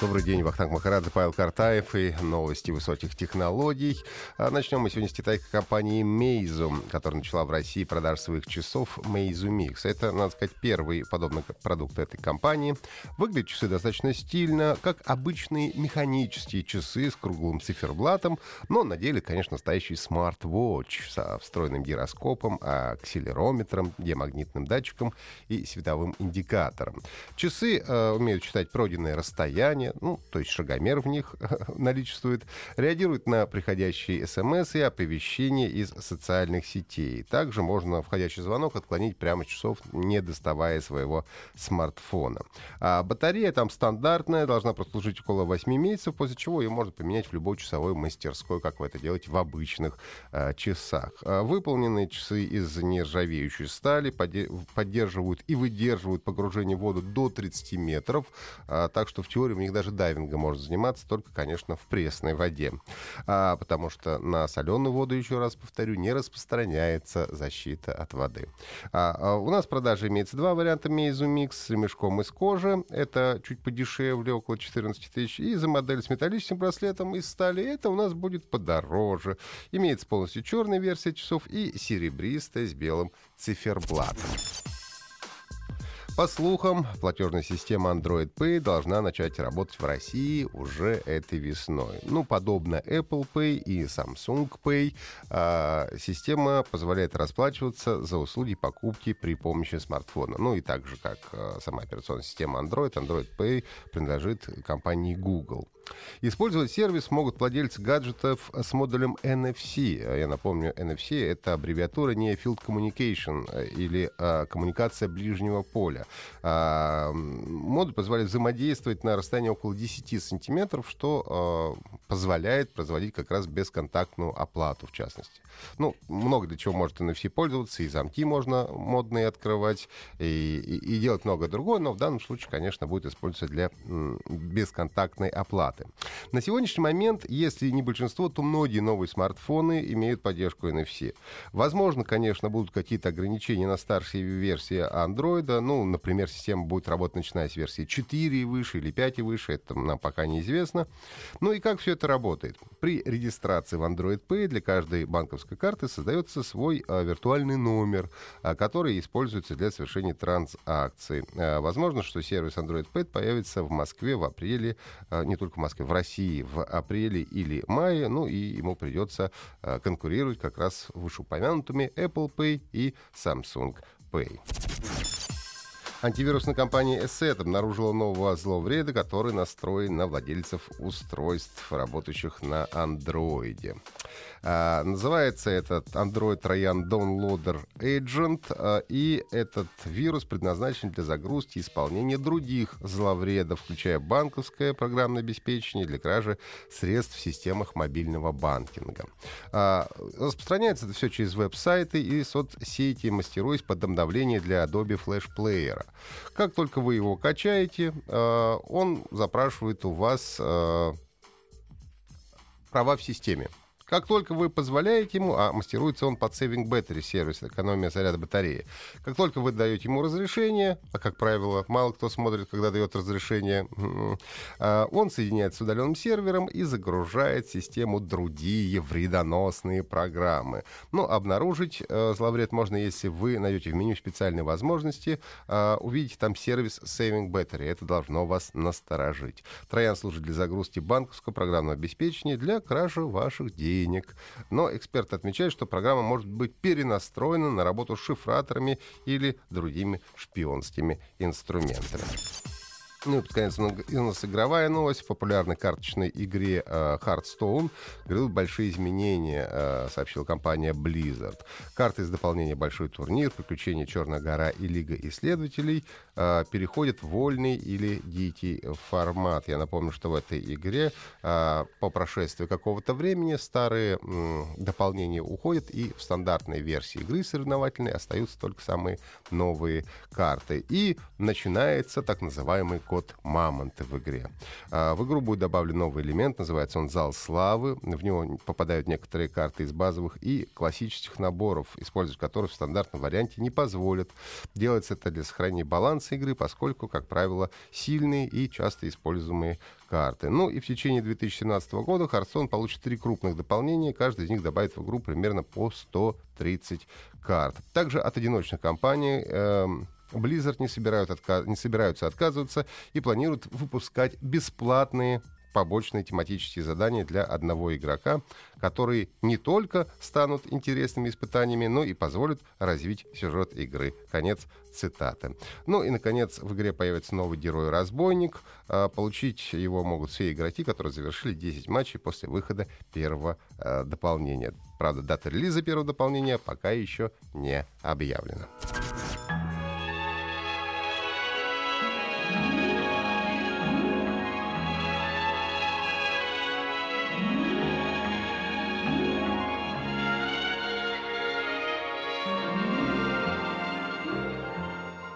Добрый день, Вахтанг Махарадзе, Павел Картаев и новости высоких технологий. А начнем мы сегодня с китайской компании Meizu, которая начала в России продаж своих часов Meizu Mix. Это, надо сказать, первый подобный продукт этой компании. Выглядят часы достаточно стильно, как обычные механические часы с круглым циферблатом, но на деле, конечно, настоящий смарт-вотч со встроенным гироскопом, акселерометром, диамагнитным датчиком и световым индикатором. Часы э, умеют читать пройденное расстояние, ну, то есть шагомер в них наличествует, реагирует на приходящие смс и оповещения из социальных сетей. Также можно входящий звонок отклонить прямо с часов, не доставая своего смартфона. А батарея там стандартная, должна прослужить около 8 месяцев, после чего ее можно поменять в любой часовой мастерской, как вы это делаете в обычных э, часах. А выполненные часы из нержавеющей стали поддерживают и выдерживают погружение в воду до 30 метров, а, так что в теории у них даже даже дайвинга может заниматься, только, конечно, в пресной воде. А, потому что на соленую воду, еще раз повторю, не распространяется защита от воды. А, а у нас в продаже имеется два варианта Meizu с ремешком из кожи. Это чуть подешевле, около 14 тысяч. И за модель с металлическим браслетом из стали. Это у нас будет подороже. Имеется полностью черная версия часов и серебристая с белым циферблатом. По слухам, платежная система Android Pay должна начать работать в России уже этой весной. Ну, подобно Apple Pay и Samsung Pay, э, система позволяет расплачиваться за услуги покупки при помощи смартфона. Ну и так же, как э, сама операционная система Android, Android Pay принадлежит компании Google. Использовать сервис могут владельцы гаджетов с модулем NFC. Я напомню, NFC — это аббревиатура не Field Communication э, или а, коммуникация ближнего поля. А, модуль позволяет взаимодействовать на расстоянии около 10 сантиметров, что а, позволяет производить как раз бесконтактную оплату, в частности. Ну, много для чего может NFC пользоваться, и замки можно модные открывать, и, и, и делать много другого, но в данном случае, конечно, будет использоваться для бесконтактной оплаты карты. На сегодняшний момент, если не большинство, то многие новые смартфоны имеют поддержку NFC. Возможно, конечно, будут какие-то ограничения на старшие версии Android. Ну, например, система будет работать начиная с версии 4 и выше или 5 и выше. Это нам пока неизвестно. Ну и как все это работает? При регистрации в Android Pay для каждой банковской карты создается свой а, виртуальный номер, а, который используется для совершения транзакций. А, возможно, что сервис Android Pay появится в Москве в апреле, а, не только в Москве, в России в апреле или мае, ну и ему придется а, конкурировать как раз вышеупомянутыми Apple Pay и Samsung Pay. Антивирусная компания ESET обнаружила нового зловреда, который настроен на владельцев устройств, работающих на андроиде. А, называется этот Android Trojan Downloader Agent, а, и этот вирус предназначен для загрузки и исполнения других зловредов, включая банковское программное обеспечение для кражи средств в системах мобильного банкинга. А, распространяется это все через веб-сайты и соцсети, мастеруясь под обновление для Adobe Flash Player. Как только вы его качаете, а, он запрашивает у вас а, права в системе. Как только вы позволяете ему, а мастеруется он под Saving Battery сервис, экономия заряда батареи. Как только вы даете ему разрешение, а как правило, мало кто смотрит, когда дает разрешение, а, он соединяется с удаленным сервером и загружает в систему другие вредоносные программы. Но обнаружить э, зловред можно, если вы найдете в меню специальные возможности, э, увидите там сервис Saving Battery. Это должно вас насторожить. Троян служит для загрузки банковского программного обеспечения для кражи ваших денег денег. Но эксперт отмечает, что программа может быть перенастроена на работу с шифраторами или другими шпионскими инструментами. Ну и под конец у нас игровая новость. В популярной карточной игре э, Hearthstone грядут большие изменения, э, сообщила компания Blizzard. Карты из дополнения «Большой турнир», «Приключения Черная гора» и «Лига исследователей» э, переходят в вольный или дикий формат. Я напомню, что в этой игре э, по прошествии какого-то времени старые дополнения уходят, и в стандартной версии игры соревновательной остаются только самые новые карты. И начинается так называемый код Мамонта в игре. А, в игру будет добавлен новый элемент, называется он Зал Славы. В него попадают некоторые карты из базовых и классических наборов, использовать которых в стандартном варианте не позволят. Делается это для сохранения баланса игры, поскольку, как правило, сильные и часто используемые карты. Ну и в течение 2017 года Hearthstone получит три крупных дополнения. Каждый из них добавит в игру примерно по 130 карт. Также от одиночных компаний... Э, Blizzard не, собирают отка- не собираются отказываться и планируют выпускать бесплатные побочные тематические задания для одного игрока, которые не только станут интересными испытаниями, но и позволят развить сюжет игры. Конец цитаты. Ну и, наконец, в игре появится новый герой-разбойник. А, получить его могут все игроки, которые завершили 10 матчей после выхода первого а, дополнения. Правда, дата релиза первого дополнения пока еще не объявлена.